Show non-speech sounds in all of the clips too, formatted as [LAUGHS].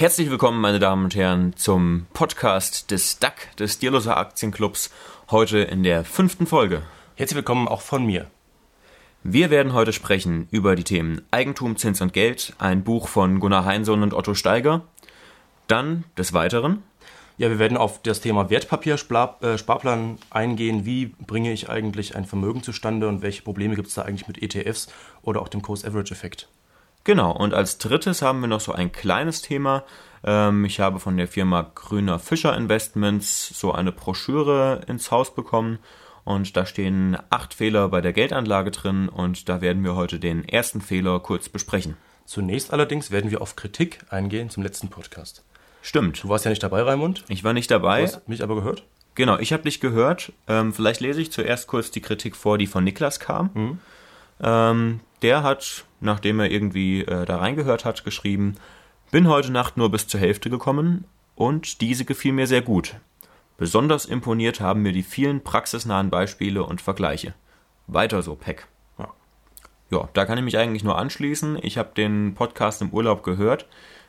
Herzlich willkommen, meine Damen und Herren, zum Podcast des DAC, des Dierloser Aktienclubs, heute in der fünften Folge. Herzlich willkommen auch von mir. Wir werden heute sprechen über die Themen Eigentum, Zins und Geld, ein Buch von Gunnar Heinsohn und Otto Steiger. Dann des Weiteren. Ja, wir werden auf das Thema Wertpapiersparplan äh, eingehen. Wie bringe ich eigentlich ein Vermögen zustande und welche Probleme gibt es da eigentlich mit ETFs oder auch dem Cost-Average-Effekt? Genau, und als drittes haben wir noch so ein kleines Thema. Ähm, ich habe von der Firma Grüner Fischer Investments so eine Broschüre ins Haus bekommen und da stehen acht Fehler bei der Geldanlage drin und da werden wir heute den ersten Fehler kurz besprechen. Zunächst allerdings werden wir auf Kritik eingehen zum letzten Podcast. Stimmt. Du warst ja nicht dabei, Raimund. Ich war nicht dabei. Du hast mich aber gehört. Genau, ich habe dich gehört. Ähm, vielleicht lese ich zuerst kurz die Kritik vor, die von Niklas kam. Mhm. Ähm, der hat, nachdem er irgendwie äh, da reingehört hat, geschrieben, bin heute Nacht nur bis zur Hälfte gekommen und diese gefiel mir sehr gut. Besonders imponiert haben mir die vielen praxisnahen Beispiele und Vergleiche. Weiter so, Peck. Ja. ja, da kann ich mich eigentlich nur anschließen. Ich habe den Podcast im Urlaub gehört.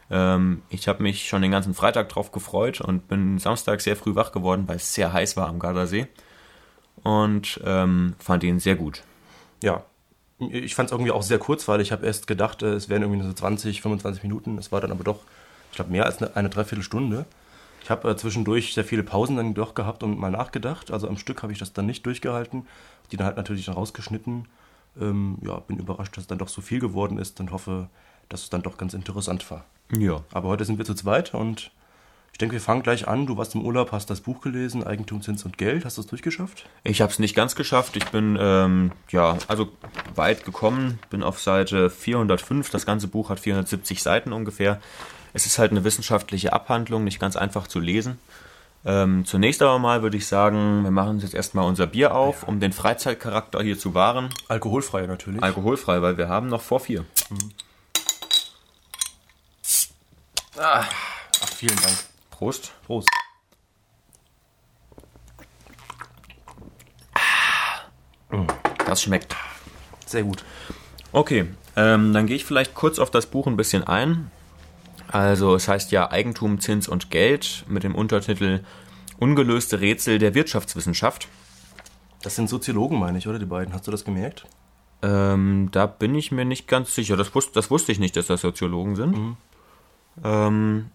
Ähm, ich habe mich schon den ganzen Freitag drauf gefreut und bin Samstag sehr früh wach geworden, weil es sehr heiß war am Gardasee. Und ähm, fand ihn sehr gut. Ja, ich fand es irgendwie auch sehr kurzweilig. Ich habe erst gedacht, äh, es wären irgendwie nur so 20, 25 Minuten. Es war dann aber doch, ich glaube, mehr als eine, eine Dreiviertelstunde. Ich habe äh, zwischendurch sehr viele Pausen dann doch gehabt und mal nachgedacht. Also am Stück habe ich das dann nicht durchgehalten. Die dann halt natürlich dann rausgeschnitten. Ähm, ja, bin überrascht, dass es dann doch so viel geworden ist und hoffe, dass es dann doch ganz interessant war. Ja. Aber heute sind wir zu zweit und ich denke, wir fangen gleich an. Du warst im Urlaub, hast das Buch gelesen, Eigentum, Zins und Geld. Hast du es durchgeschafft? Ich habe es nicht ganz geschafft. Ich bin, ähm, ja, also weit gekommen. Bin auf Seite 405. Das ganze Buch hat 470 Seiten ungefähr. Es ist halt eine wissenschaftliche Abhandlung, nicht ganz einfach zu lesen. Ähm, zunächst aber mal würde ich sagen, wir machen uns jetzt erstmal unser Bier auf, um den Freizeitcharakter hier zu wahren. Alkoholfrei natürlich. Alkoholfrei, weil wir haben noch vor vier. Mhm. Ah, ach, vielen Dank. Prost. Prost. Das schmeckt. Sehr gut. Okay, ähm, dann gehe ich vielleicht kurz auf das Buch ein bisschen ein. Also es heißt ja Eigentum, Zins und Geld mit dem Untertitel Ungelöste Rätsel der Wirtschaftswissenschaft. Das sind Soziologen, meine ich, oder die beiden? Hast du das gemerkt? Ähm, da bin ich mir nicht ganz sicher. Das, wus das wusste ich nicht, dass das Soziologen sind. Mhm. Ähm,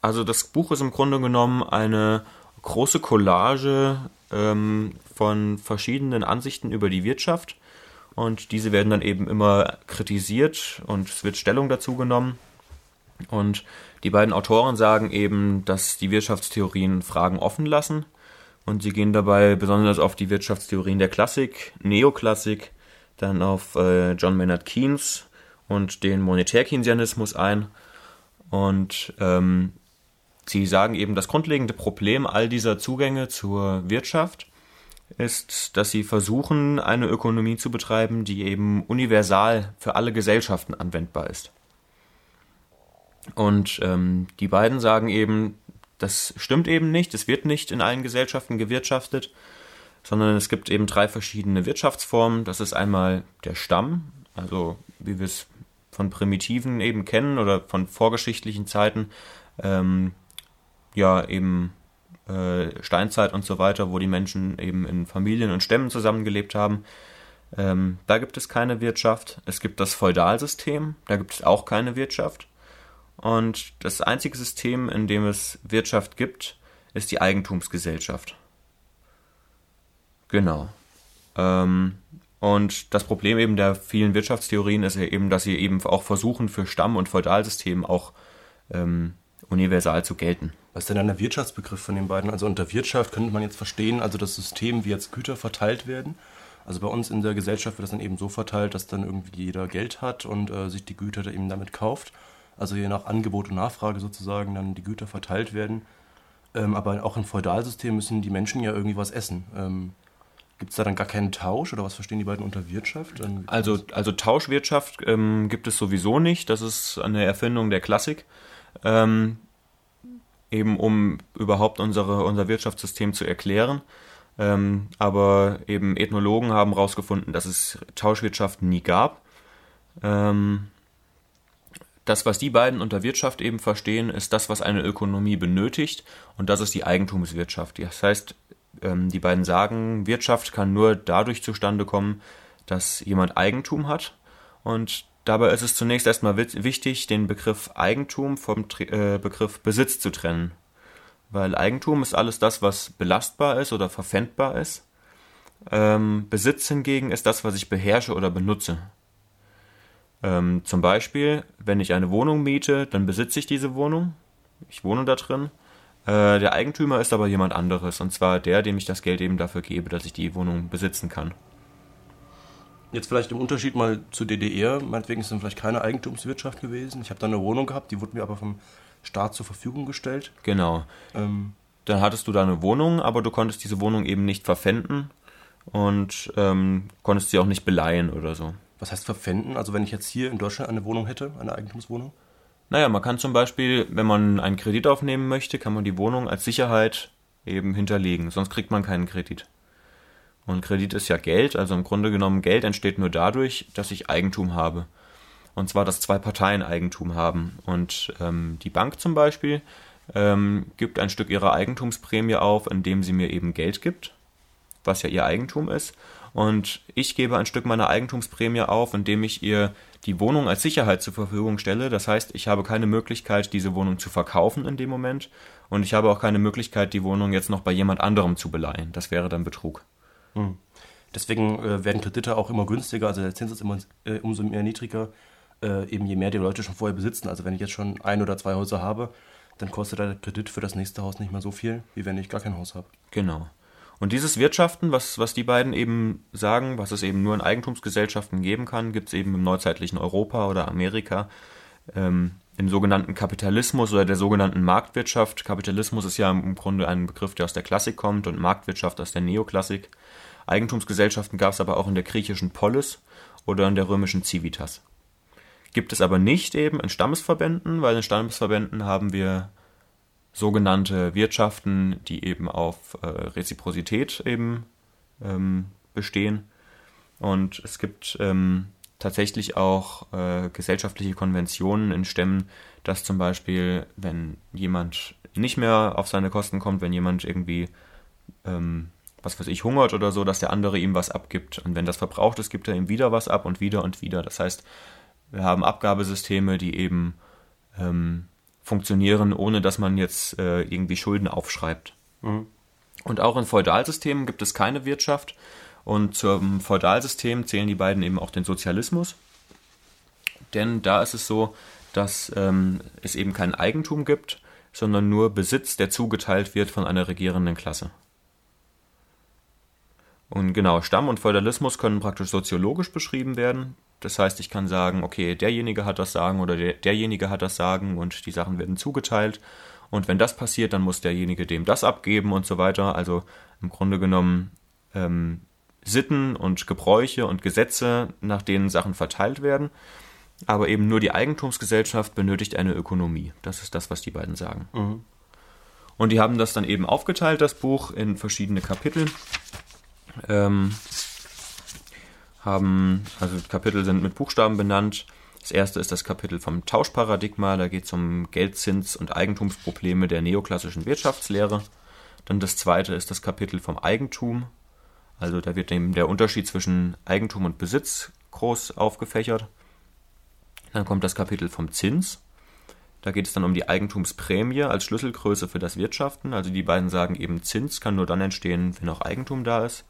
also das Buch ist im Grunde genommen eine große Collage ähm, von verschiedenen Ansichten über die Wirtschaft. Und diese werden dann eben immer kritisiert und es wird Stellung dazu genommen. Und die beiden Autoren sagen eben, dass die Wirtschaftstheorien Fragen offen lassen. Und sie gehen dabei besonders auf die Wirtschaftstheorien der Klassik, Neoklassik, dann auf äh, John Maynard Keynes und den Monetär-Keynesianismus ein. Und ähm, Sie sagen eben, das grundlegende Problem all dieser Zugänge zur Wirtschaft ist, dass sie versuchen, eine Ökonomie zu betreiben, die eben universal für alle Gesellschaften anwendbar ist. Und ähm, die beiden sagen eben, das stimmt eben nicht, es wird nicht in allen Gesellschaften gewirtschaftet, sondern es gibt eben drei verschiedene Wirtschaftsformen. Das ist einmal der Stamm, also wie wir es von Primitiven eben kennen oder von vorgeschichtlichen Zeiten, ähm, ja eben äh, Steinzeit und so weiter, wo die Menschen eben in Familien und Stämmen zusammengelebt haben. Ähm, da gibt es keine Wirtschaft. Es gibt das Feudalsystem, da gibt es auch keine Wirtschaft. Und das einzige System, in dem es Wirtschaft gibt, ist die Eigentumsgesellschaft. Genau. Ähm, und das Problem eben der vielen Wirtschaftstheorien ist ja eben, dass sie eben auch versuchen, für Stamm- und Feudalsystem auch ähm, universal zu gelten. Was ist denn dann der Wirtschaftsbegriff von den beiden? Also unter Wirtschaft könnte man jetzt verstehen, also das System, wie jetzt Güter verteilt werden. Also bei uns in der Gesellschaft wird das dann eben so verteilt, dass dann irgendwie jeder Geld hat und äh, sich die Güter da eben damit kauft. Also je nach Angebot und Nachfrage sozusagen dann die Güter verteilt werden. Ähm, aber auch im Feudalsystem müssen die Menschen ja irgendwie was essen. Ähm, Gibt es da dann gar keinen Tausch oder was verstehen die beiden unter Wirtschaft? Also, also Tauschwirtschaft ähm, gibt es sowieso nicht. Das ist eine Erfindung der Klassik. Ähm, eben um überhaupt unsere, unser Wirtschaftssystem zu erklären. Ähm, aber eben Ethnologen haben herausgefunden, dass es Tauschwirtschaft nie gab. Ähm, das, was die beiden unter Wirtschaft eben verstehen, ist das, was eine Ökonomie benötigt und das ist die Eigentumswirtschaft. Das heißt, ähm, die beiden sagen, Wirtschaft kann nur dadurch zustande kommen, dass jemand Eigentum hat und dabei ist es zunächst erstmal wichtig, den Begriff Eigentum vom äh, Begriff Besitz zu trennen. Weil Eigentum ist alles das, was belastbar ist oder verpfändbar ist. Ähm, Besitz hingegen ist das, was ich beherrsche oder benutze. Ähm, zum Beispiel, wenn ich eine Wohnung miete, dann besitze ich diese Wohnung. Ich wohne da drin. Äh, der Eigentümer ist aber jemand anderes, und zwar der, dem ich das Geld eben dafür gebe, dass ich die Wohnung besitzen kann. Jetzt vielleicht im Unterschied mal zu DDR, meinetwegen ist es dann vielleicht keine Eigentumswirtschaft gewesen. Ich habe da eine Wohnung gehabt, die wurde mir aber vom Staat zur Verfügung gestellt. Genau. Ähm, dann hattest du da eine Wohnung, aber du konntest diese Wohnung eben nicht verpfänden und ähm, konntest sie auch nicht beleihen oder so. Was heißt verpfänden? Also wenn ich jetzt hier in Deutschland eine Wohnung hätte, eine Eigentumswohnung? Naja, man kann zum Beispiel, wenn man einen Kredit aufnehmen möchte, kann man die Wohnung als Sicherheit eben hinterlegen, sonst kriegt man keinen Kredit. Und Kredit ist ja Geld, also im Grunde genommen Geld entsteht nur dadurch, dass ich Eigentum habe. Und zwar, dass zwei Parteien Eigentum haben. Und ähm, die Bank zum Beispiel ähm, gibt ein Stück ihrer Eigentumsprämie auf, indem sie mir eben Geld gibt, was ja ihr Eigentum ist. Und ich gebe ein Stück meiner Eigentumsprämie auf, indem ich ihr die Wohnung als Sicherheit zur Verfügung stelle. Das heißt, ich habe keine Möglichkeit, diese Wohnung zu verkaufen in dem Moment. Und ich habe auch keine Möglichkeit, die Wohnung jetzt noch bei jemand anderem zu beleihen. Das wäre dann Betrug. Hm. Deswegen äh, werden Kredite auch immer günstiger, also der Zins ist immer äh, umso mehr niedriger, äh, eben je mehr die Leute schon vorher besitzen. Also wenn ich jetzt schon ein oder zwei Häuser habe, dann kostet der Kredit für das nächste Haus nicht mehr so viel, wie wenn ich gar kein Haus habe. Genau. Und dieses Wirtschaften, was, was die beiden eben sagen, was es eben nur in Eigentumsgesellschaften geben kann, gibt es eben im neuzeitlichen Europa oder Amerika. Ähm, Im sogenannten Kapitalismus oder der sogenannten Marktwirtschaft. Kapitalismus ist ja im Grunde ein Begriff, der aus der Klassik kommt und Marktwirtschaft aus der Neoklassik. Eigentumsgesellschaften gab es aber auch in der griechischen Polis oder in der römischen Civitas. Gibt es aber nicht eben in Stammesverbänden, weil in Stammesverbänden haben wir sogenannte Wirtschaften, die eben auf äh, Reziprozität eben ähm, bestehen. Und es gibt ähm, tatsächlich auch äh, gesellschaftliche Konventionen in Stämmen, dass zum Beispiel, wenn jemand nicht mehr auf seine Kosten kommt, wenn jemand irgendwie, ähm, was weiß ich, hungert oder so, dass der andere ihm was abgibt. Und wenn das verbraucht ist, gibt er ihm wieder was ab und wieder und wieder. Das heißt, wir haben Abgabesysteme, die eben ähm, funktionieren, ohne dass man jetzt äh, irgendwie Schulden aufschreibt. Mhm. Und auch in Feudalsystemen gibt es keine Wirtschaft. Und zum Feudalsystem zählen die beiden eben auch den Sozialismus. Denn da ist es so, dass ähm, es eben kein Eigentum gibt, sondern nur Besitz, der zugeteilt wird von einer regierenden Klasse. Und genau, Stamm und Feudalismus können praktisch soziologisch beschrieben werden. Das heißt, ich kann sagen, okay, derjenige hat das Sagen oder der, derjenige hat das Sagen und die Sachen werden zugeteilt. Und wenn das passiert, dann muss derjenige dem das abgeben und so weiter. Also im Grunde genommen ähm, Sitten und Gebräuche und Gesetze, nach denen Sachen verteilt werden. Aber eben nur die Eigentumsgesellschaft benötigt eine Ökonomie. Das ist das, was die beiden sagen. Mhm. Und die haben das dann eben aufgeteilt, das Buch, in verschiedene Kapitel. Ähm, haben, also Kapitel sind mit Buchstaben benannt. Das erste ist das Kapitel vom Tauschparadigma, da geht es um Geldzins- und Eigentumsprobleme der neoklassischen Wirtschaftslehre. Dann das zweite ist das Kapitel vom Eigentum, also da wird eben der Unterschied zwischen Eigentum und Besitz groß aufgefächert. Dann kommt das Kapitel vom Zins. Da geht es dann um die Eigentumsprämie als Schlüsselgröße für das Wirtschaften. Also die beiden sagen eben, Zins kann nur dann entstehen, wenn auch Eigentum da ist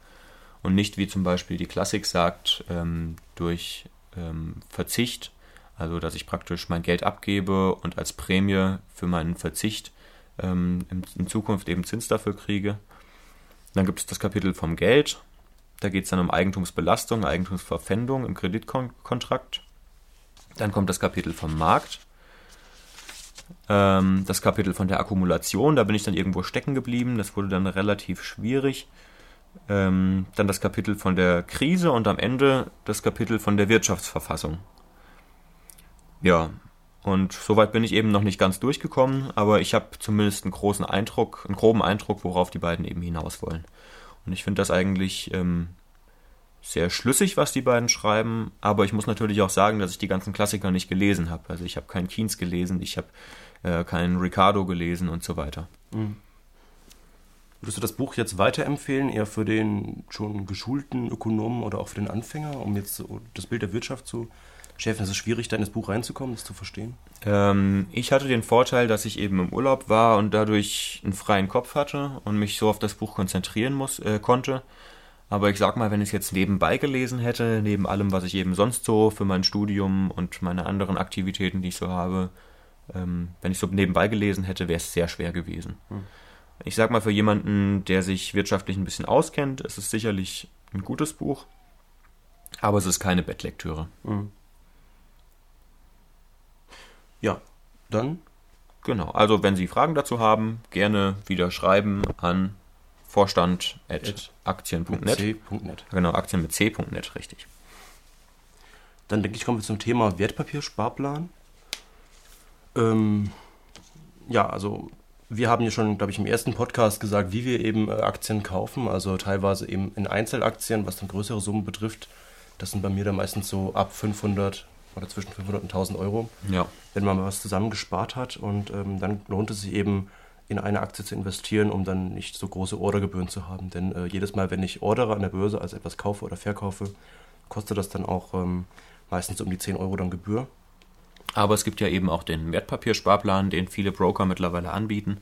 und nicht wie zum Beispiel die Klassik sagt, ähm, durch ähm, Verzicht, also dass ich praktisch mein Geld abgebe und als Prämie für meinen Verzicht ähm, in, in, Zukunft eben Zins dafür kriege. Dann gibt es das Kapitel vom Geld, da geht es dann um Eigentumsbelastung, Eigentumsverpfändung im Kreditkontrakt. Dann kommt das Kapitel vom Markt, ähm, das Kapitel von der Akkumulation, da bin ich dann irgendwo stecken geblieben, das wurde dann relativ schwierig ähm, dann das Kapitel von der Krise und am Ende das Kapitel von der Wirtschaftsverfassung. Ja, und soweit bin ich eben noch nicht ganz durchgekommen, aber ich habe zumindest einen großen Eindruck, einen groben Eindruck, worauf die beiden eben hinaus wollen. Und ich finde das eigentlich ähm, sehr schlüssig, was die beiden schreiben, aber ich muss natürlich auch sagen, dass ich die ganzen Klassiker nicht gelesen habe. Also ich habe keinen Keynes gelesen, ich habe äh, keinen Ricardo gelesen und so weiter. Mhm. Würdest du das Buch jetzt weiterempfehlen, eher für den schon geschulten Ökonomen oder auch für den Anfänger, um jetzt das Bild der Wirtschaft zu schärfen? Ist es schwierig, da in das Buch reinzukommen, das zu verstehen? Ähm, ich hatte den Vorteil, dass ich eben im Urlaub war und dadurch einen freien Kopf hatte und mich so auf das Buch konzentrieren muss, äh, konnte. Aber ich sag mal, wenn ich es jetzt nebenbei gelesen hätte, neben allem, was ich eben sonst so für mein Studium und meine anderen Aktivitäten, die ich so habe, ähm, wenn ich so nebenbei gelesen hätte, wäre es sehr schwer gewesen. Hm. Ich sag mal, für jemanden, der sich wirtschaftlich ein bisschen auskennt, ist es sicherlich ein gutes Buch, aber es ist keine Bettlektüre. Mhm. Ja, dann? Genau, also wenn Sie Fragen dazu haben, gerne wieder schreiben an vorstand.aktien.net. Genau, Aktien mit C.net, richtig. Dann denke ich, kommen wir zum Thema Wertpapiersparplan. Ähm, ja, also wir haben ja schon, glaube ich, im ersten Podcast gesagt, wie wir eben äh, Aktien kaufen, also teilweise eben in Einzelaktien, was dann größere Summen betrifft. Das sind bei mir dann meistens so ab 500 oder zwischen 500 und 1000 Euro, ja. wenn man mal was zusammengespart hat. Und ähm, dann lohnt es sich eben, in eine Aktie zu investieren, um dann nicht so große Ordergebühren zu haben. Denn äh, jedes Mal, wenn ich ordere an der Börse, also etwas kaufe oder verkaufe, kostet das dann auch ähm, meistens um die 10 Euro dann Gebühr. Aber es gibt ja eben auch den Wertpapiersparplan, den viele Broker mittlerweile anbieten,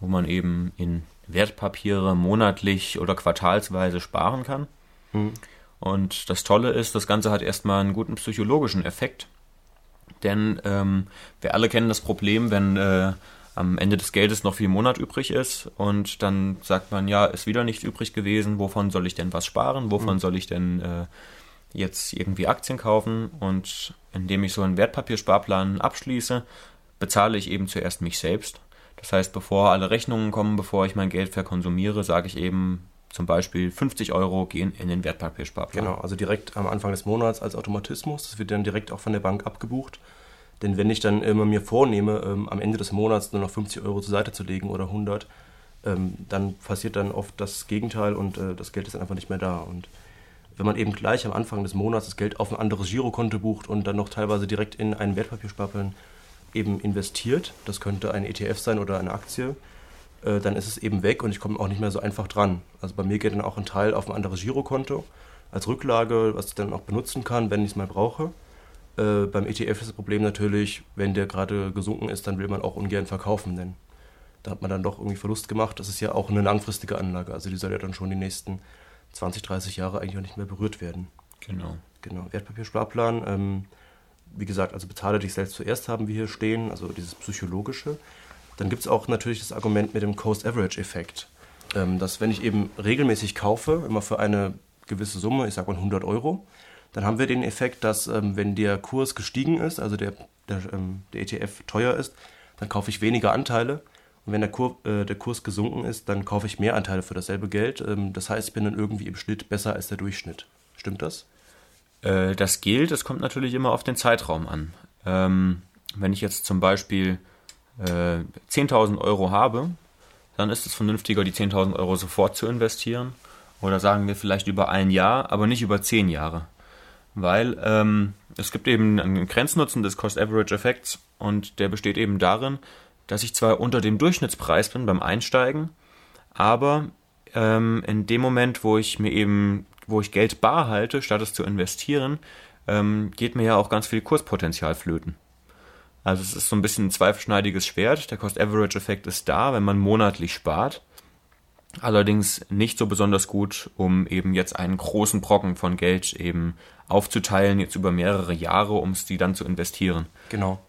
wo man eben in Wertpapiere monatlich oder quartalsweise sparen kann. Mhm. Und das Tolle ist, das Ganze hat erstmal einen guten psychologischen Effekt. Denn ähm, wir alle kennen das Problem, wenn äh, am Ende des Geldes noch viel Monat übrig ist und dann sagt man, ja, ist wieder nichts übrig gewesen, wovon soll ich denn was sparen, wovon mhm. soll ich denn äh, jetzt irgendwie Aktien kaufen und indem ich so einen Wertpapiersparplan abschließe, bezahle ich eben zuerst mich selbst. Das heißt, bevor alle Rechnungen kommen, bevor ich mein Geld verkonsumiere, sage ich eben zum Beispiel 50 Euro gehen in den Wertpapiersparplan. Genau, also direkt am Anfang des Monats als Automatismus. Das wird dann direkt auch von der Bank abgebucht. Denn wenn ich dann immer mir vornehme, ähm, am Ende des Monats nur noch 50 Euro zur Seite zu legen oder 100, ähm, dann passiert dann oft das Gegenteil und äh, das Geld ist dann einfach nicht mehr da. Und wenn man eben gleich am Anfang des Monats das Geld auf ein anderes Girokonto bucht und dann noch teilweise direkt in einen Wertpapiersparplan eben investiert, das könnte ein ETF sein oder eine Aktie, äh, dann ist es eben weg und ich komme auch nicht mehr so einfach dran. Also bei mir geht dann auch ein Teil auf ein anderes Girokonto als Rücklage, was ich dann auch benutzen kann, wenn ich es mal brauche. Äh, beim ETF ist das Problem natürlich, wenn der gerade gesunken ist, dann will man auch ungern verkaufen, denn da hat man dann doch irgendwie Verlust gemacht. Das ist ja auch eine langfristige Anlage, also die soll ja dann schon die nächsten 20, 30 Jahre eigentlich auch nicht mehr berührt werden. Genau. Genau, Wertpapiersparplan. Ähm, wie gesagt, also bezahle dich selbst zuerst haben wir hier stehen, also dieses psychologische. Dann gibt es auch natürlich das Argument mit dem Cost-Average-Effekt, ähm, dass wenn ich eben regelmäßig kaufe, immer für eine gewisse Summe, ich sage mal 100 Euro, dann haben wir den Effekt, dass ähm, wenn der Kurs gestiegen ist, also der, der, ähm, der ETF teuer ist, dann kaufe ich weniger Anteile. Und wenn der, Kur, äh, der Kurs gesunken ist, dann kaufe ich mehr Anteile für dasselbe Geld. Ähm, das heißt, ich bin dann irgendwie im Schnitt besser als der Durchschnitt. Stimmt das? Äh, das gilt, es kommt natürlich immer auf den Zeitraum an. Ähm, wenn ich jetzt zum Beispiel äh, 10.000 Euro habe, dann ist es vernünftiger, die 10.000 Euro sofort zu investieren. Oder sagen wir vielleicht über ein Jahr, aber nicht über zehn Jahre. Weil ähm, es gibt eben einen Grenznutzen des Cost-Average-Effekts und der besteht eben darin, dass ich zwar unter dem Durchschnittspreis bin beim Einsteigen, aber ähm, in dem Moment, wo ich mir eben, wo ich Geld bar halte, statt es zu investieren, ähm, geht mir ja auch ganz viel Kurspotenzial flöten. Also es ist so ein bisschen ein zweifelschneidiges Schwert. Der Cost-Average-Effekt ist da, wenn man monatlich spart. Allerdings nicht so besonders gut, um eben jetzt einen großen Brocken von Geld eben aufzuteilen, jetzt über mehrere Jahre, um es die dann zu investieren. Genau.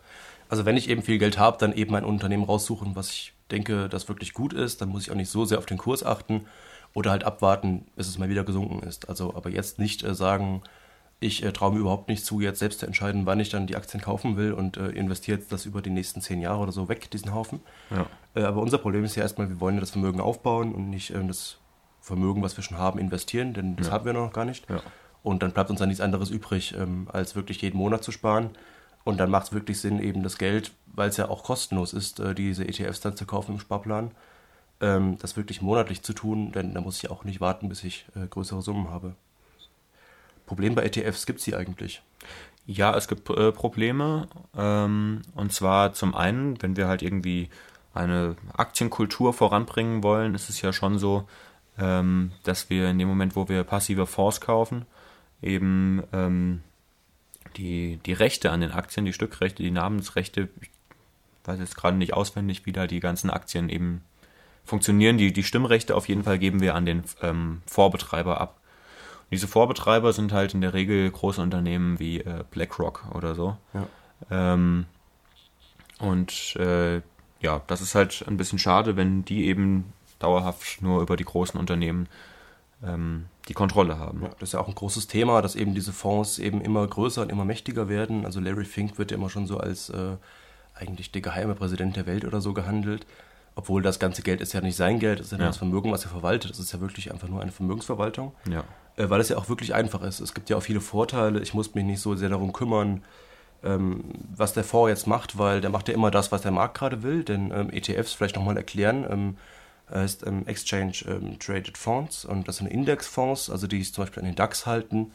Also wenn ich eben viel Geld habe, dann eben ein Unternehmen raussuchen, was ich denke, das wirklich gut ist. Dann muss ich auch nicht so sehr auf den Kurs achten oder halt abwarten, bis es mal wieder gesunken ist. Also aber jetzt nicht äh, sagen, ich äh, traue mir überhaupt nicht zu, jetzt selbst zu entscheiden, wann ich dann die Aktien kaufen will und äh, investiere jetzt das über die nächsten zehn Jahre oder so weg, diesen Haufen. Ja. Äh, aber unser Problem ist ja erstmal, wir wollen ja das Vermögen aufbauen und nicht äh, das Vermögen, was wir schon haben, investieren, denn das ja. haben wir noch gar nicht. Ja. Und dann bleibt uns dann nichts anderes übrig, ähm, als wirklich jeden Monat zu sparen. Und dann macht es wirklich Sinn, eben das Geld, weil es ja auch kostenlos ist, äh, diese ETFs dann zu kaufen im Sparplan, ähm, das wirklich monatlich zu tun, denn da muss ich auch nicht warten, bis ich äh, größere Summen habe. Problem bei ETFs gibt es die eigentlich? Ja, es gibt äh, Probleme. Ähm, und zwar zum einen, wenn wir halt irgendwie eine Aktienkultur voranbringen wollen, ist es ja schon so, ähm, dass wir in dem Moment, wo wir passive Fonds kaufen, eben ähm, die, die Rechte an den Aktien, die Stückrechte, die Namensrechte, ich weiß jetzt gerade nicht auswendig, wie da die ganzen Aktien eben funktionieren. Die, die Stimmrechte auf jeden Fall geben wir an den ähm, Vorbetreiber ab. Und diese Vorbetreiber sind halt in der Regel große Unternehmen wie äh, BlackRock oder so. Ja. Ähm, und äh, ja, das ist halt ein bisschen schade, wenn die eben dauerhaft nur über die großen Unternehmen ähm, die Kontrolle haben. Ja, das ist ja auch ein großes Thema, dass eben diese Fonds eben immer größer und immer mächtiger werden. Also Larry Fink wird ja immer schon so als äh, eigentlich der geheime Präsident der Welt oder so gehandelt. Obwohl das ganze Geld ist ja nicht sein Geld, es ist ja, ja. das Vermögen, was er verwaltet. Das ist ja wirklich einfach nur eine Vermögensverwaltung. Ja. Äh, weil es ja auch wirklich einfach ist. Es gibt ja auch viele Vorteile. Ich muss mich nicht so sehr darum kümmern, ähm, was der Fonds jetzt macht, weil der macht ja immer das, was der Markt gerade will. Denn ähm, ETFs, vielleicht nochmal erklären, ähm, heißt ähm, Exchange ähm, Traded Fonds und das sind Indexfonds, also die sich zum Beispiel an den DAX halten.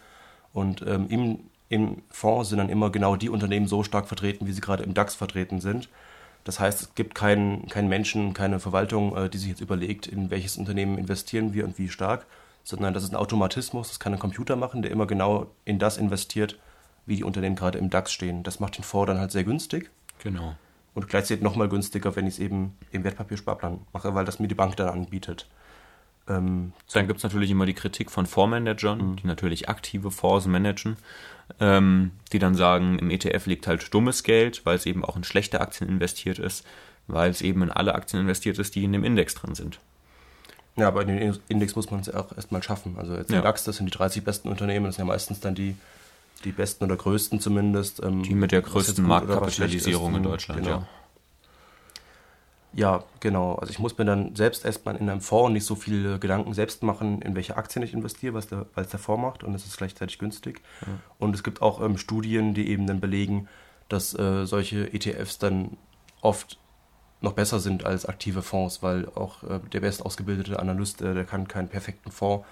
Und ähm, im, im Fonds sind dann immer genau die Unternehmen so stark vertreten, wie sie gerade im DAX vertreten sind. Das heißt, es gibt keinen, keinen Menschen, keine Verwaltung, äh, die sich jetzt überlegt, in welches Unternehmen investieren wir und wie stark, sondern das ist ein Automatismus, das kann ein Computer machen, der immer genau in das investiert, wie die Unternehmen gerade im DAX stehen. Das macht den Fonds dann halt sehr günstig. Genau und gleichzeitig nochmal günstiger, wenn ich es eben im Wertpapiersparplan mache, weil das mir die Bank dann anbietet. Ähm, dann gibt es natürlich immer die Kritik von Fondsmanagern, mhm. die natürlich aktive Fonds managen, ähm, die dann sagen, im ETF liegt halt dummes Geld, weil es eben auch in schlechte Aktien investiert ist, weil es eben in alle Aktien investiert ist, die in dem Index drin sind. Ja, aber in den Index muss man es ja auch erstmal schaffen. Also jetzt ja. der DAX, das sind die 30 besten Unternehmen, das sind ja meistens dann die die besten oder größten zumindest. Ähm, die mit der größten Marktkapitalisierung in Deutschland, genau. ja. Ja, genau. Also ich muss mir dann selbst erstmal in einem Fonds nicht so viele Gedanken selbst machen, in welche Aktien ich investiere, was der, weil es der Fonds macht und es ist gleichzeitig günstig. Ja. Und es gibt auch ähm, Studien, die eben dann belegen, dass äh, solche ETFs dann oft noch besser sind als aktive Fonds, weil auch äh, der best ausgebildete Analyst, äh, der kann keinen perfekten Fonds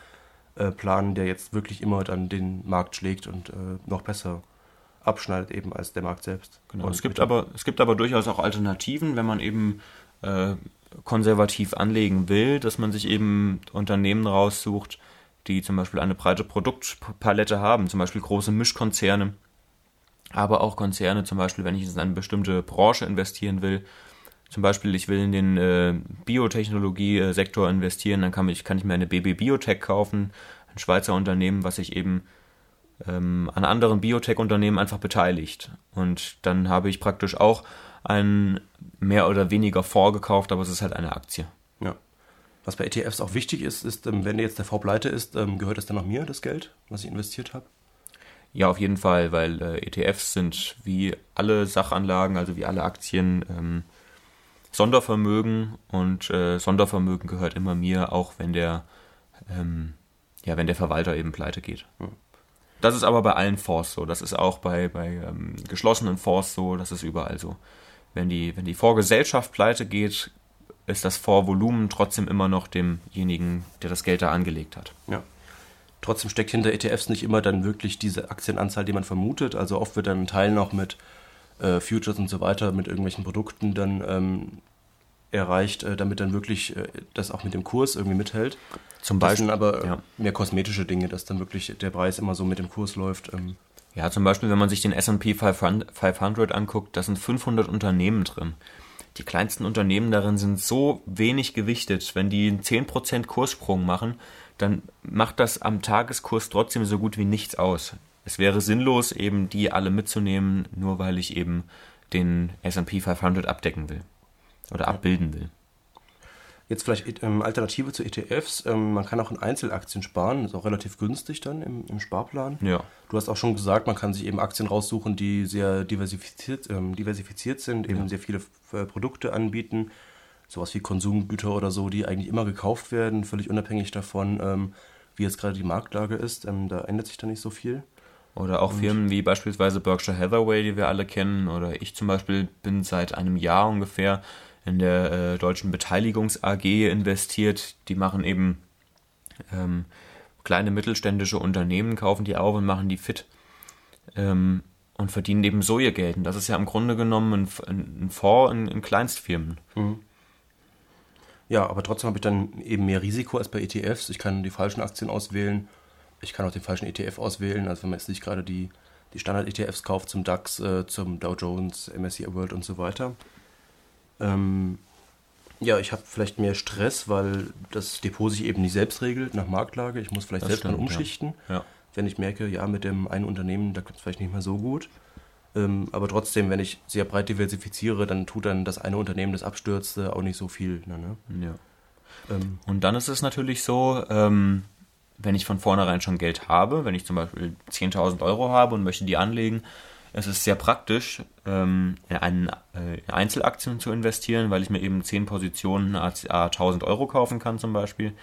äh, planen, der jetzt wirklich immer dann den Markt schlägt und äh, noch besser abschneidet eben als der Markt selbst. Genau. es gibt aber es gibt aber durchaus auch Alternativen, wenn man eben äh, konservativ anlegen will, dass man sich eben Unternehmen raussucht, die zum Beispiel eine breite Produktpalette haben, zum Beispiel große Mischkonzerne, aber auch Konzerne, zum Beispiel, wenn ich in eine bestimmte Branche investieren will, zum Beispiel, ich will in den äh, Biotechnologie-Sektor investieren, dann kann ich, kann ich mir eine BB Biotech kaufen, ein Schweizer Unternehmen, was sich eben ähm, an anderen Biotech-Unternehmen einfach beteiligt. Und dann habe ich praktisch auch einen mehr oder weniger vorgekauft, aber es ist halt eine Aktie. Ja. Was bei ETFs auch wichtig ist, ist, ähm, wenn jetzt der V pleite ist, ähm, gehört das dann noch mir, das Geld, was ich investiert habe? Ja, auf jeden Fall, weil äh, ETFs sind wie alle Sachanlagen, also wie alle Aktien, ähm, Sondervermögen und äh, Sondervermögen gehört immer mir, auch wenn der, ähm, ja, wenn der Verwalter eben pleite geht. Hm. Das ist aber bei allen Fonds so. Das ist auch bei, bei ähm, geschlossenen Fonds so. Das ist überall so. Wenn die, wenn die Fondsgesellschaft pleite geht, ist das Fondsvolumen trotzdem immer noch demjenigen, der das Geld da angelegt hat. Ja. Trotzdem steckt hinter ETFs nicht immer dann wirklich diese Aktienanzahl, die man vermutet. Also oft wird dann ein Teil noch mit äh, Futures und so weiter mit irgendwelchen Produkten dann ähm, erreicht, äh, damit dann wirklich äh, das auch mit dem Kurs irgendwie mithält. Zum Beispiel. Das sind aber ja. mehr kosmetische Dinge, dass dann wirklich der Preis immer so mit dem Kurs läuft. Ähm. Ja, zum Beispiel, wenn man sich den S&P 500 anguckt, da sind 500 Unternehmen drin. Die kleinsten Unternehmen darin sind so wenig gewichtet. Wenn die einen 10% Kurssprung machen, dann macht das am Tageskurs trotzdem so gut wie nichts aus es wäre sinnlos, eben die alle mitzunehmen, nur weil ich eben den S&P 500 abdecken will oder abbilden will. Jetzt vielleicht ähm, Alternative zu ETFs. Ähm, man kann auch in Einzelaktien sparen, ist auch relativ günstig dann im, im, Sparplan. Ja. Du hast auch schon gesagt, man kann sich eben Aktien raussuchen, die sehr diversifiziert, ähm, diversifiziert sind, eben ja. sehr viele äh, Produkte anbieten, sowas wie Konsumgüter oder so, die eigentlich immer gekauft werden, völlig unabhängig davon, ähm, wie jetzt gerade die Marktlage ist. Ähm, da ändert sich da nicht so viel. Oder auch und Firmen wie beispielsweise Berkshire Hathaway, die wir alle kennen. Oder ich zum Beispiel bin seit einem Jahr ungefähr in der äh, deutschen Beteiligungs AG investiert. Die machen eben ähm, kleine mittelständische Unternehmen kaufen die auf und machen die fit ähm, und verdienen eben so ihr Geld. Und das ist ja im Grunde genommen ein, ein Fonds in, in Kleinstfirmen. Mhm. Ja, aber trotzdem habe ich dann eben mehr Risiko als bei ETFs. Ich kann die falschen Aktien auswählen. Ich kann auch den falschen ETF auswählen. Also wenn man jetzt nicht gerade die, die Standard-ETFs kauft zum DAX, äh, zum Dow Jones, MSCI World und so weiter. Ähm, ja, ich habe vielleicht mehr Stress, weil das Depot sich eben nicht selbst regelt nach Marktlage. Ich muss vielleicht das selbst stimmt, mal umschichten. Ja. Ja. Wenn ich merke, ja, mit dem einen Unternehmen, da klappt es vielleicht nicht mehr so gut. Ähm, aber trotzdem, wenn ich sehr breit diversifiziere, dann tut dann das eine Unternehmen, das abstürzt, auch nicht so viel. Ne, ne? Ja. Ähm, und dann ist es natürlich so, ähm, wenn ich von vornherein schon Geld habe, wenn ich zum Beispiel 10.000 Euro habe und möchte die anlegen, es ist sehr praktisch, ähm, in, einen, äh, in Einzelaktien zu investieren, weil ich mir eben 10 Positionen a 1000 Euro kaufen kann zum Beispiel.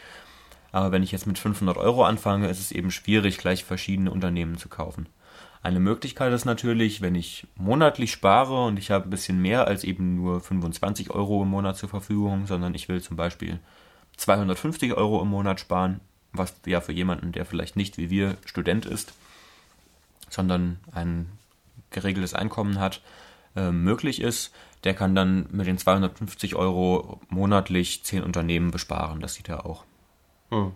Aber wenn ich jetzt mit 500 Euro anfange, ist es eben schwierig, gleich verschiedene Unternehmen zu kaufen. Eine Möglichkeit ist natürlich, wenn ich monatlich spare und ich habe ein bisschen mehr als eben nur 25 Euro im Monat zur Verfügung, sondern ich will zum Beispiel 250 Euro im Monat sparen, was ja für jemanden, der vielleicht nicht wie wir Student ist, sondern ein geregeltes Einkommen hat, äh, möglich ist, der kann dann mit den 250 Euro monatlich 10 Unternehmen besparen. Das sieht er auch. Hm.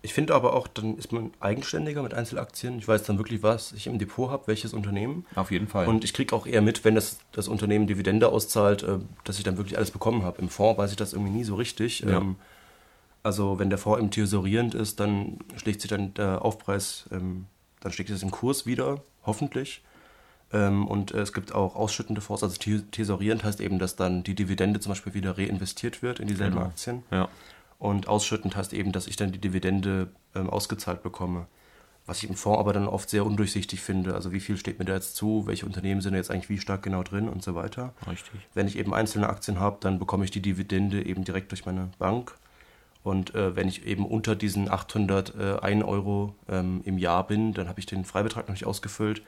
Ich finde aber auch, dann ist man eigenständiger mit Einzelaktien. Ich weiß dann wirklich, was ich im Depot habe, welches Unternehmen. Auf jeden Fall. Und ich kriege auch eher mit, wenn das, das Unternehmen Dividende auszahlt, äh, dass ich dann wirklich alles bekommen habe. Im Fonds weiß ich das irgendwie nie so richtig. Ja. Ähm, also wenn der Fonds im tesorierend ist, dann schlägt sich dann der Aufpreis, ähm, dann schlägt es im Kurs wieder, hoffentlich. Ähm, und es gibt auch ausschüttende Fonds, also tesorierend heißt eben, dass dann die Dividende zum Beispiel wieder reinvestiert wird in dieselben genau. Aktien. Ja. Und ausschüttend heißt eben, dass ich dann die Dividende ähm, ausgezahlt bekomme. Was ich im Fonds aber dann oft sehr undurchsichtig finde. Also wie viel steht mir da jetzt zu, welche Unternehmen sind jetzt eigentlich wie stark genau drin und so weiter. Richtig. Wenn ich eben einzelne Aktien habe, dann bekomme ich die Dividende eben direkt durch meine Bank. Und äh, wenn ich eben unter diesen 801 äh, Euro ähm, im Jahr bin, dann habe ich den Freibetrag noch nicht ausgefüllt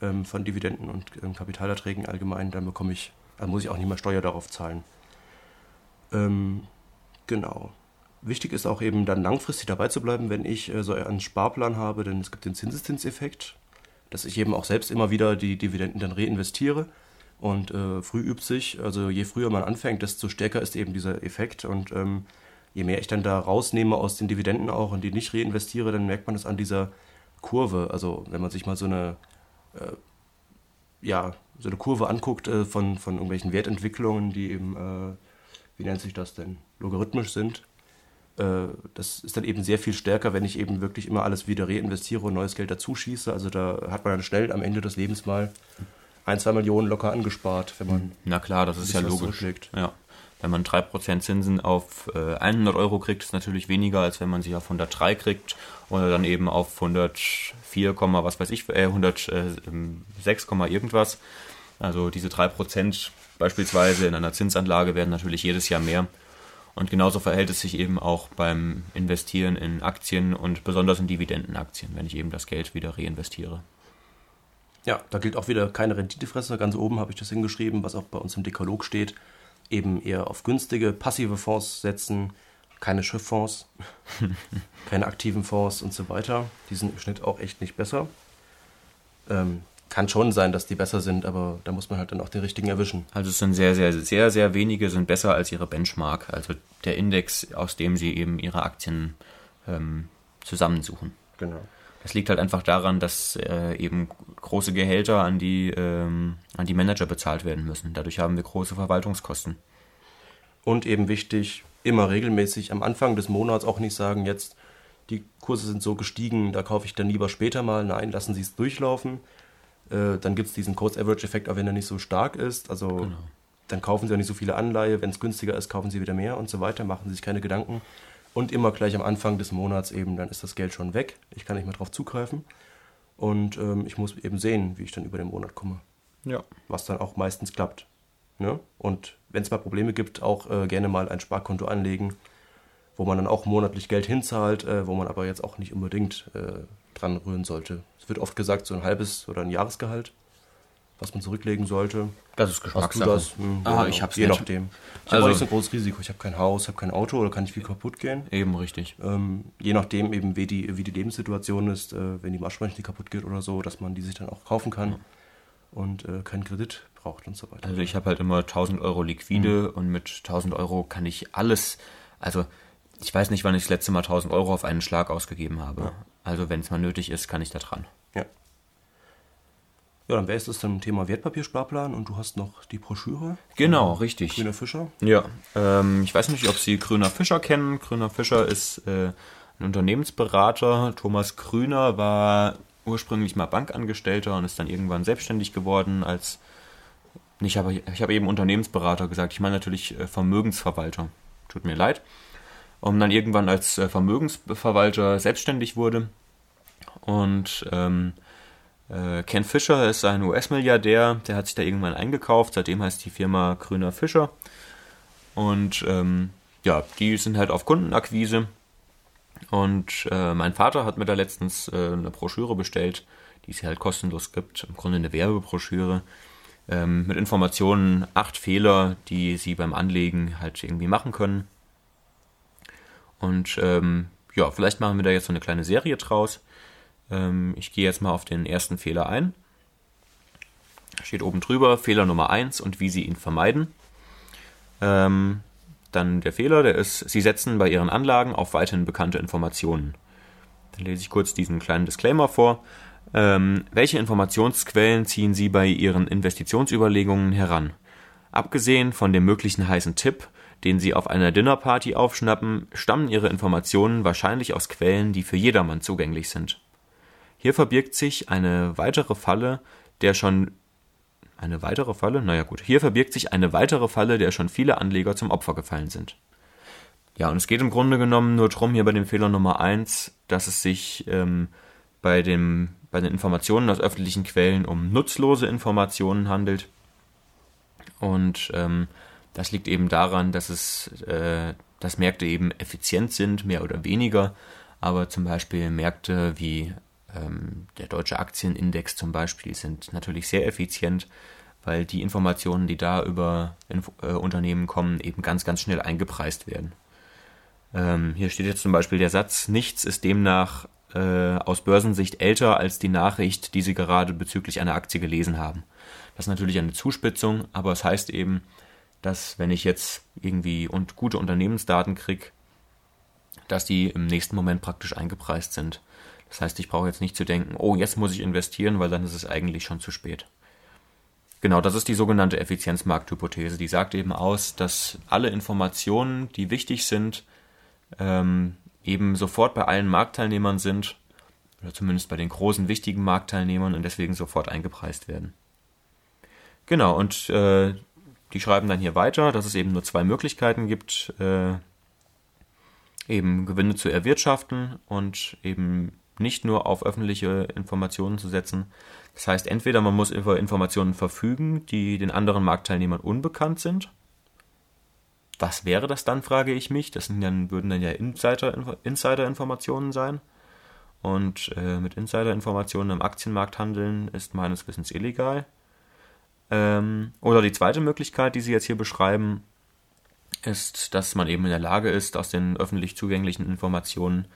ähm, von Dividenden und ähm, Kapitalerträgen allgemein, dann bekomme ich, dann muss ich auch nicht mehr Steuer darauf zahlen. Ähm, genau. Wichtig ist auch eben dann langfristig dabei zu bleiben, wenn ich äh, so einen Sparplan habe, denn es gibt den Zinseszinseffekt, dass ich eben auch selbst immer wieder die Dividenden dann reinvestiere. Und äh, früh übt sich, also je früher man anfängt, desto stärker ist eben dieser Effekt. Und ähm, je mehr ich dann da rausnehme aus den Dividenden auch und die nicht reinvestiere, dann merkt man das an dieser Kurve. Also wenn man sich mal so eine, äh, ja, so eine Kurve anguckt äh, von, von irgendwelchen Wertentwicklungen, die eben, äh, wie nennt sich das denn, logarithmisch sind, äh, das ist dann eben sehr viel stärker, wenn ich eben wirklich immer alles wieder reinvestiere und neues Geld dazu schieße. Also da hat man dann schnell am Ende des Lebens mal ein, zwei Millionen locker angespart, wenn man. Na klar, das ist ja logisch. Ja. Wenn man 3% Zinsen auf äh, 100 Euro kriegt, ist natürlich weniger, als wenn man sie auf 103 kriegt oder dann eben auf 104, was weiß ich, äh, 106, irgendwas. Also diese 3% beispielsweise in einer Zinsanlage werden natürlich jedes Jahr mehr. Und genauso verhält es sich eben auch beim Investieren in Aktien und besonders in Dividendenaktien, wenn ich eben das Geld wieder reinvestiere. Ja, da gilt auch wieder keine Renditefresse. Ganz oben habe ich das hingeschrieben, was auch bei uns im Dekalog steht. Eben eher auf günstige, passive Fonds setzen, keine Schifffonds, [LAUGHS] keine aktiven Fonds und so weiter. Die sind im Schnitt auch echt nicht besser. Ähm, kann schon sein, dass die besser sind, aber da muss man halt dann auch den richtigen erwischen. Also es sind sehr, sehr, sehr, sehr wenige sind besser als ihre Benchmark, also der Index, aus dem sie eben ihre Aktien ähm, zusammensuchen. Genau. Das liegt halt einfach daran, dass äh, eben große Gehälter an die, ähm, an die Manager bezahlt werden müssen. Dadurch haben wir große Verwaltungskosten. Und eben wichtig, immer regelmäßig am Anfang des Monats auch nicht sagen, jetzt die Kurse sind so gestiegen, da kaufe ich dann lieber später mal. Nein, lassen Sie es durchlaufen äh, dann gibt es diesen Cost-Average-Effekt, auch wenn er nicht so stark ist. Also genau. dann kaufen sie auch nicht so viele Anleihe. Wenn es günstiger ist, kaufen sie wieder mehr und so weiter. Machen sie sich keine Gedanken. Und immer gleich am Anfang des Monats eben, dann ist das Geld schon weg. Ich kann nicht mehr drauf zugreifen. Und ähm, ich muss eben sehen, wie ich dann über den Monat komme. Ja. Was dann auch meistens klappt. Ne? Und wenn es mal Probleme gibt, auch äh, gerne mal ein Sparkonto anlegen, wo man dann auch monatlich Geld hinzahlt, äh, wo man aber jetzt auch nicht unbedingt äh, dran rühren sollte. Es wird oft gesagt, so ein halbes oder ein Jahresgehalt, was man zurücklegen sollte. Das ist Geschmackssache. Hast du das? Hm, ah, genau. ich hab's Je nicht. nachdem. Ich Also- habe nicht so ein großes Risiko. Ich habe kein Haus, habe kein Auto oder kann nicht viel kaputt gehen. Eben richtig. Ähm, je nachdem eben, wie die, wie die Lebenssituation ist, äh, wenn die Waschmaschine kaputt geht oder so, dass man die sich dann auch kaufen kann und äh, keinen Kredit braucht und so weiter. Also ich habe halt immer 1000 Euro liquide und mit 1000 Euro kann ich alles, also ich weiß nicht, wann ich das letzte Mal 1000 Euro auf einen Schlag ausgegeben habe. Also wenn es mal nötig ist, kann ich da dran. Ja. Ja, dann wäre es das zum Thema Wertpapiersparplan und du hast noch die Broschüre. Genau, richtig. Grüner Fischer. Ja, ähm, ich weiß nicht, ob Sie Grüner Fischer kennen. Grüner Fischer ist äh, ein Unternehmensberater. Thomas Grüner war ursprünglich mal Bankangestellter und ist dann irgendwann selbstständig geworden als ich habe ich habe eben Unternehmensberater gesagt. Ich meine natürlich äh, Vermögensverwalter. Tut mir leid. Und dann irgendwann als äh, Vermögensverwalter selbstständig wurde. Und ähm, äh, Ken Fischer ist ein US-Milliardär, der hat sich da irgendwann eingekauft. Seitdem heißt die Firma Grüner Fischer. Und ähm, ja, die sind halt auf Kundenakquise. Und äh, mein Vater hat mir da letztens äh, eine Broschüre bestellt, die es hier halt kostenlos gibt. Im Grunde eine Werbebroschüre ähm, mit Informationen, acht Fehler, die Sie beim Anlegen halt irgendwie machen können. Und ähm, ja, vielleicht machen wir da jetzt so eine kleine Serie draus. Ähm, ich gehe jetzt mal auf den ersten Fehler ein. Steht oben drüber, Fehler Nummer 1 und wie Sie ihn vermeiden. Ähm, dann der Fehler, der ist, Sie setzen bei Ihren Anlagen auf weiterhin bekannte Informationen. Dann lese ich kurz diesen kleinen Disclaimer vor. Ähm, welche Informationsquellen ziehen Sie bei Ihren Investitionsüberlegungen heran? Abgesehen von dem möglichen heißen Tipp, den Sie auf einer Dinnerparty aufschnappen, stammen Ihre Informationen wahrscheinlich aus Quellen, die für jedermann zugänglich sind. Hier verbirgt sich eine weitere Falle, der schon eine weitere Falle? Naja gut, hier verbirgt sich eine weitere Falle, der schon viele Anleger zum Opfer gefallen sind. Ja, und es geht im Grunde genommen nur drum hier bei dem Fehler Nummer eins, dass es sich ähm, bei, dem, bei den Informationen aus öffentlichen Quellen um nutzlose Informationen handelt. Und ähm, das liegt eben daran, dass es, äh, dass Märkte eben effizient sind, mehr oder weniger, aber zum Beispiel Märkte wie der deutsche Aktienindex zum Beispiel sind natürlich sehr effizient, weil die Informationen, die da über Info äh, Unternehmen kommen, eben ganz, ganz schnell eingepreist werden. Ähm, hier steht jetzt zum Beispiel der Satz, nichts ist demnach äh, aus Börsensicht älter als die Nachricht, die Sie gerade bezüglich einer Aktie gelesen haben. Das ist natürlich eine Zuspitzung, aber es heißt eben, dass wenn ich jetzt irgendwie und gute Unternehmensdaten kriege, dass die im nächsten Moment praktisch eingepreist sind. Das heißt, ich brauche jetzt nicht zu denken, oh, jetzt muss ich investieren, weil dann ist es eigentlich schon zu spät. Genau, das ist die sogenannte Effizienzmarkthypothese. Die sagt eben aus, dass alle Informationen, die wichtig sind, ähm, eben sofort bei allen Marktteilnehmern sind, oder zumindest bei den großen wichtigen Marktteilnehmern und deswegen sofort eingepreist werden. Genau, und äh, die schreiben dann hier weiter, dass es eben nur zwei Möglichkeiten gibt, äh, eben Gewinne zu erwirtschaften und eben nicht nur auf öffentliche Informationen zu setzen. Das heißt, entweder man muss über Informationen verfügen, die den anderen Marktteilnehmern unbekannt sind. Was wäre das dann, frage ich mich. Das dann, würden dann ja Insider- Insider-Informationen sein. Und äh, mit Insider-Informationen im Aktienmarkt handeln ist meines Wissens illegal. Ähm, oder die zweite Möglichkeit, die Sie jetzt hier beschreiben, ist, dass man eben in der Lage ist, aus den öffentlich zugänglichen Informationen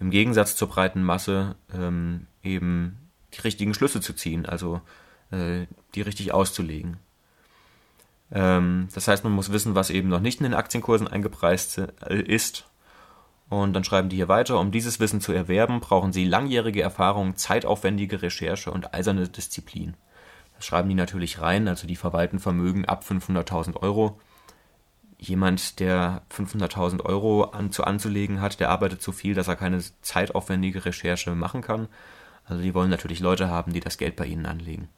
im Gegensatz zur breiten Masse ähm, eben die richtigen Schlüsse zu ziehen, also äh, die richtig auszulegen. Ähm, das heißt, man muss wissen, was eben noch nicht in den Aktienkursen eingepreist äh, ist. Und dann schreiben die hier weiter, um dieses Wissen zu erwerben, brauchen sie langjährige Erfahrung, zeitaufwendige Recherche und eiserne Disziplin. Das schreiben die natürlich rein, also die verwalten Vermögen ab 500.000 Euro jemand, der 500.000 Euro an, zu anzulegen hat, der arbeitet so viel, dass er keine zeitaufwendige Recherche machen kann. Also die wollen natürlich Leute haben, die das Geld bei ihnen anlegen.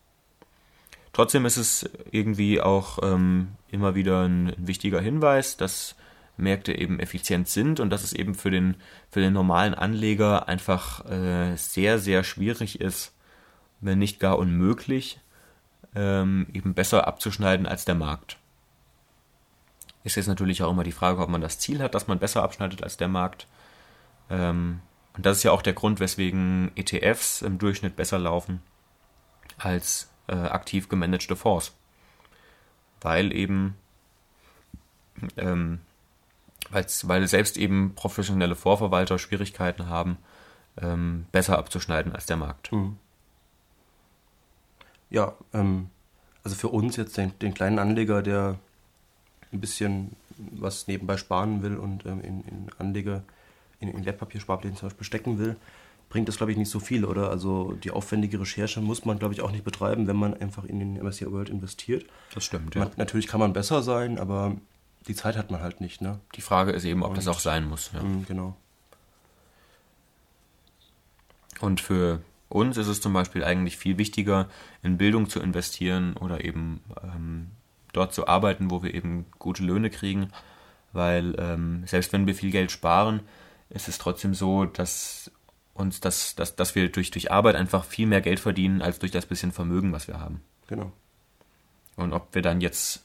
Trotzdem ist es irgendwie auch ähm, immer wieder ein, wichtiger Hinweis, dass Märkte eben effizient sind und dass es eben für den, für den normalen Anleger einfach äh, sehr, sehr schwierig ist, wenn nicht gar unmöglich, ähm, eben besser abzuschneiden als der Markt. Ist jetzt natürlich auch immer die Frage, ob man das Ziel hat, dass man besser abschneidet als der Markt. Ähm, und das ist ja auch der Grund, weswegen ETFs im Durchschnitt besser laufen als äh, aktiv gemanagte Fonds. Weil eben, ähm, weil selbst eben professionelle Vorverwalter Schwierigkeiten haben, ähm, besser abzuschneiden als der Markt. Mhm. Ja, ähm, also für uns jetzt den, den, kleinen Anleger, der ein bisschen was nebenbei sparen will und ähm, in, in Anleger, in, in Wertpapiersparplänen zum Beispiel stecken will, bringt das, glaube ich, nicht so viel, oder? Also die aufwendige Recherche muss man, glaube ich, auch nicht betreiben, wenn man einfach in den MSCI World investiert. Das stimmt, ja. Man, natürlich kann man besser sein, aber die Zeit hat man halt nicht, ne? Die Frage ist eben, ob und, das auch sein muss. Ja. Mh, genau. Und für uns ist es zum Beispiel eigentlich viel wichtiger, in Bildung zu investieren oder eben ähm, dort zu arbeiten, wo wir eben gute Löhne kriegen, weil ähm, selbst wenn wir viel Geld sparen, ist es trotzdem so, dass uns das, dass, dass wir durch, durch Arbeit einfach viel mehr Geld verdienen als durch das bisschen Vermögen, was wir haben. Genau. Und ob wir dann jetzt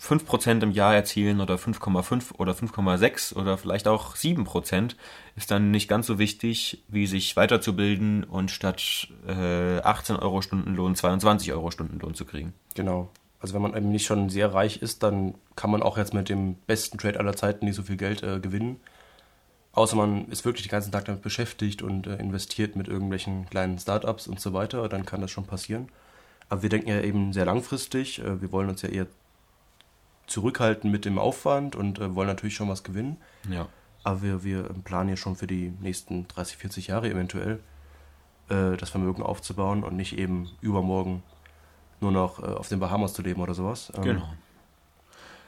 5% im Jahr erzielen oder 5,5 oder 5,6 oder vielleicht auch 7% ist dann nicht ganz so wichtig, wie sich weiterzubilden und statt äh, 18 Euro Stundenlohn 22 Euro Stundenlohn zu kriegen. Genau. Also wenn man eben nicht schon sehr reich ist, dann kann man auch jetzt mit dem besten Trade aller Zeiten nicht so viel Geld äh, gewinnen. Außer man ist wirklich den ganzen Tag damit beschäftigt und äh, investiert mit irgendwelchen kleinen Startups und so weiter, dann kann das schon passieren. Aber wir denken ja eben sehr langfristig. Äh, wir wollen uns ja eher zurückhalten mit dem Aufwand und äh, wollen natürlich schon was gewinnen. Ja. Aber wir, wir planen ja schon für die nächsten 30, 40 Jahre eventuell äh, das Vermögen aufzubauen und nicht eben übermorgen nur noch äh, auf den Bahamas zu leben oder sowas. Ähm, genau.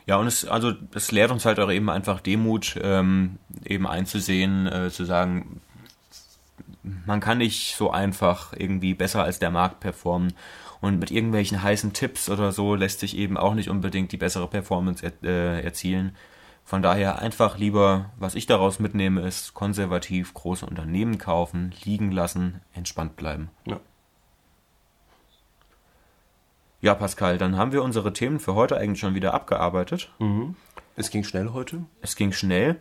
Ja, und es, also, es lehrt uns halt auch eben einfach Demut, ähm, eben einzusehen, äh, zu sagen, man kann nicht so einfach irgendwie besser als der Markt performen. Und mit irgendwelchen heißen Tipps oder so lässt sich eben auch nicht unbedingt die bessere Performance er, äh, erzielen. Von daher einfach lieber, was ich daraus mitnehme, ist konservativ große Unternehmen kaufen, liegen lassen, entspannt bleiben. Ja. Ja, Pascal, dann haben wir unsere Themen für heute eigentlich schon wieder abgearbeitet. Mhm. Es ging schnell heute. Es ging schnell.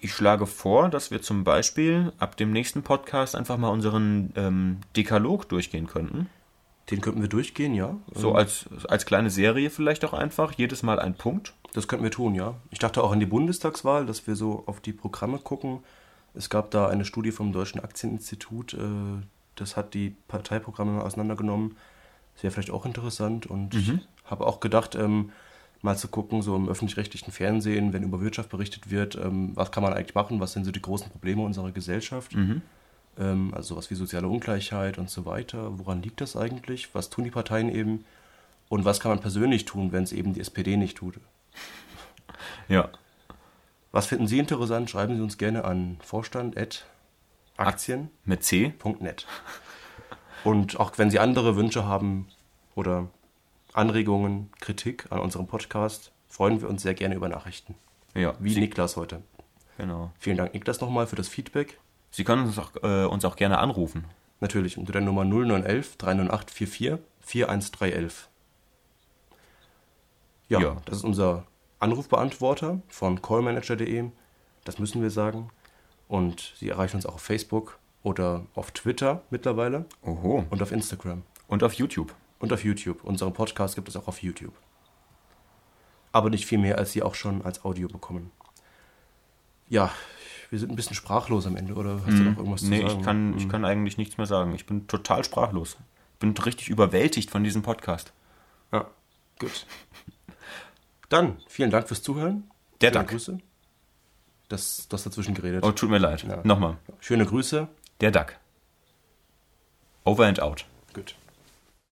Ich schlage vor, dass wir zum Beispiel ab dem nächsten Podcast einfach mal unseren ähm, Dekalog durchgehen könnten. Den könnten wir durchgehen, ja. So als, als kleine Serie vielleicht auch einfach, jedes Mal ein Punkt. Das könnten wir tun, ja. Ich dachte auch an die Bundestagswahl, dass wir so auf die Programme gucken. Es gab da eine Studie vom Deutschen Aktieninstitut, äh, das hat die Parteiprogramme auseinandergenommen. Das wäre vielleicht auch interessant und mhm. habe auch gedacht, ähm, mal zu gucken, so im öffentlich-rechtlichen Fernsehen, wenn über Wirtschaft berichtet wird, ähm, was kann man eigentlich machen, was sind so die großen Probleme unserer Gesellschaft. Mhm ähm, also sowas wie soziale Ungleichheit und so weiter. Woran liegt das eigentlich? Was tun die Parteien eben? Und was kann man persönlich tun, wenn es eben die SPD nicht tut? [LAUGHS] Ja. Was finden Sie interessant? Schreiben Sie uns gerne an vorstand.aktien mit C. [LAUGHS] Und auch wenn Sie andere Wünsche haben oder Anregungen, Kritik an unserem Podcast, freuen wir uns sehr gerne über Nachrichten. Ja. Wie Sie Niklas heute. Genau. Vielen Dank, Niklas, nochmal für das Feedback. Sie können uns auch, äh, uns auch gerne anrufen. Natürlich, unter der Nummer 0911 308 44 41311. Ja, ja, das ist unser Anrufbeantworter von callmanager.de. Das müssen wir sagen. Und Sie erreichen uns auch auf Facebook oder auf Twitter mittlerweile. Oho. Und auf Instagram. Und auf YouTube. Und auf YouTube. Unseren Podcast gibt es auch auf YouTube. Aber nicht viel mehr, als Sie auch schon als Audio bekommen. Ja, wir sind ein bisschen sprachlos am Ende, oder hast du noch irgendwas nee, zu sagen? Nee, ich kann, mhm. ich kann eigentlich nichts mehr sagen. Ich bin total sprachlos. Ich bin richtig überwältigt von diesem Podcast. Ja, gut. Dann, vielen Dank fürs Zuhören. Der Schöne Dank. Grüße. Das, das dazwischen geredet. Oh, tut mir leid. Ja. Nochmal. Schöne Grüße. Der Duck. Over and out. Gut.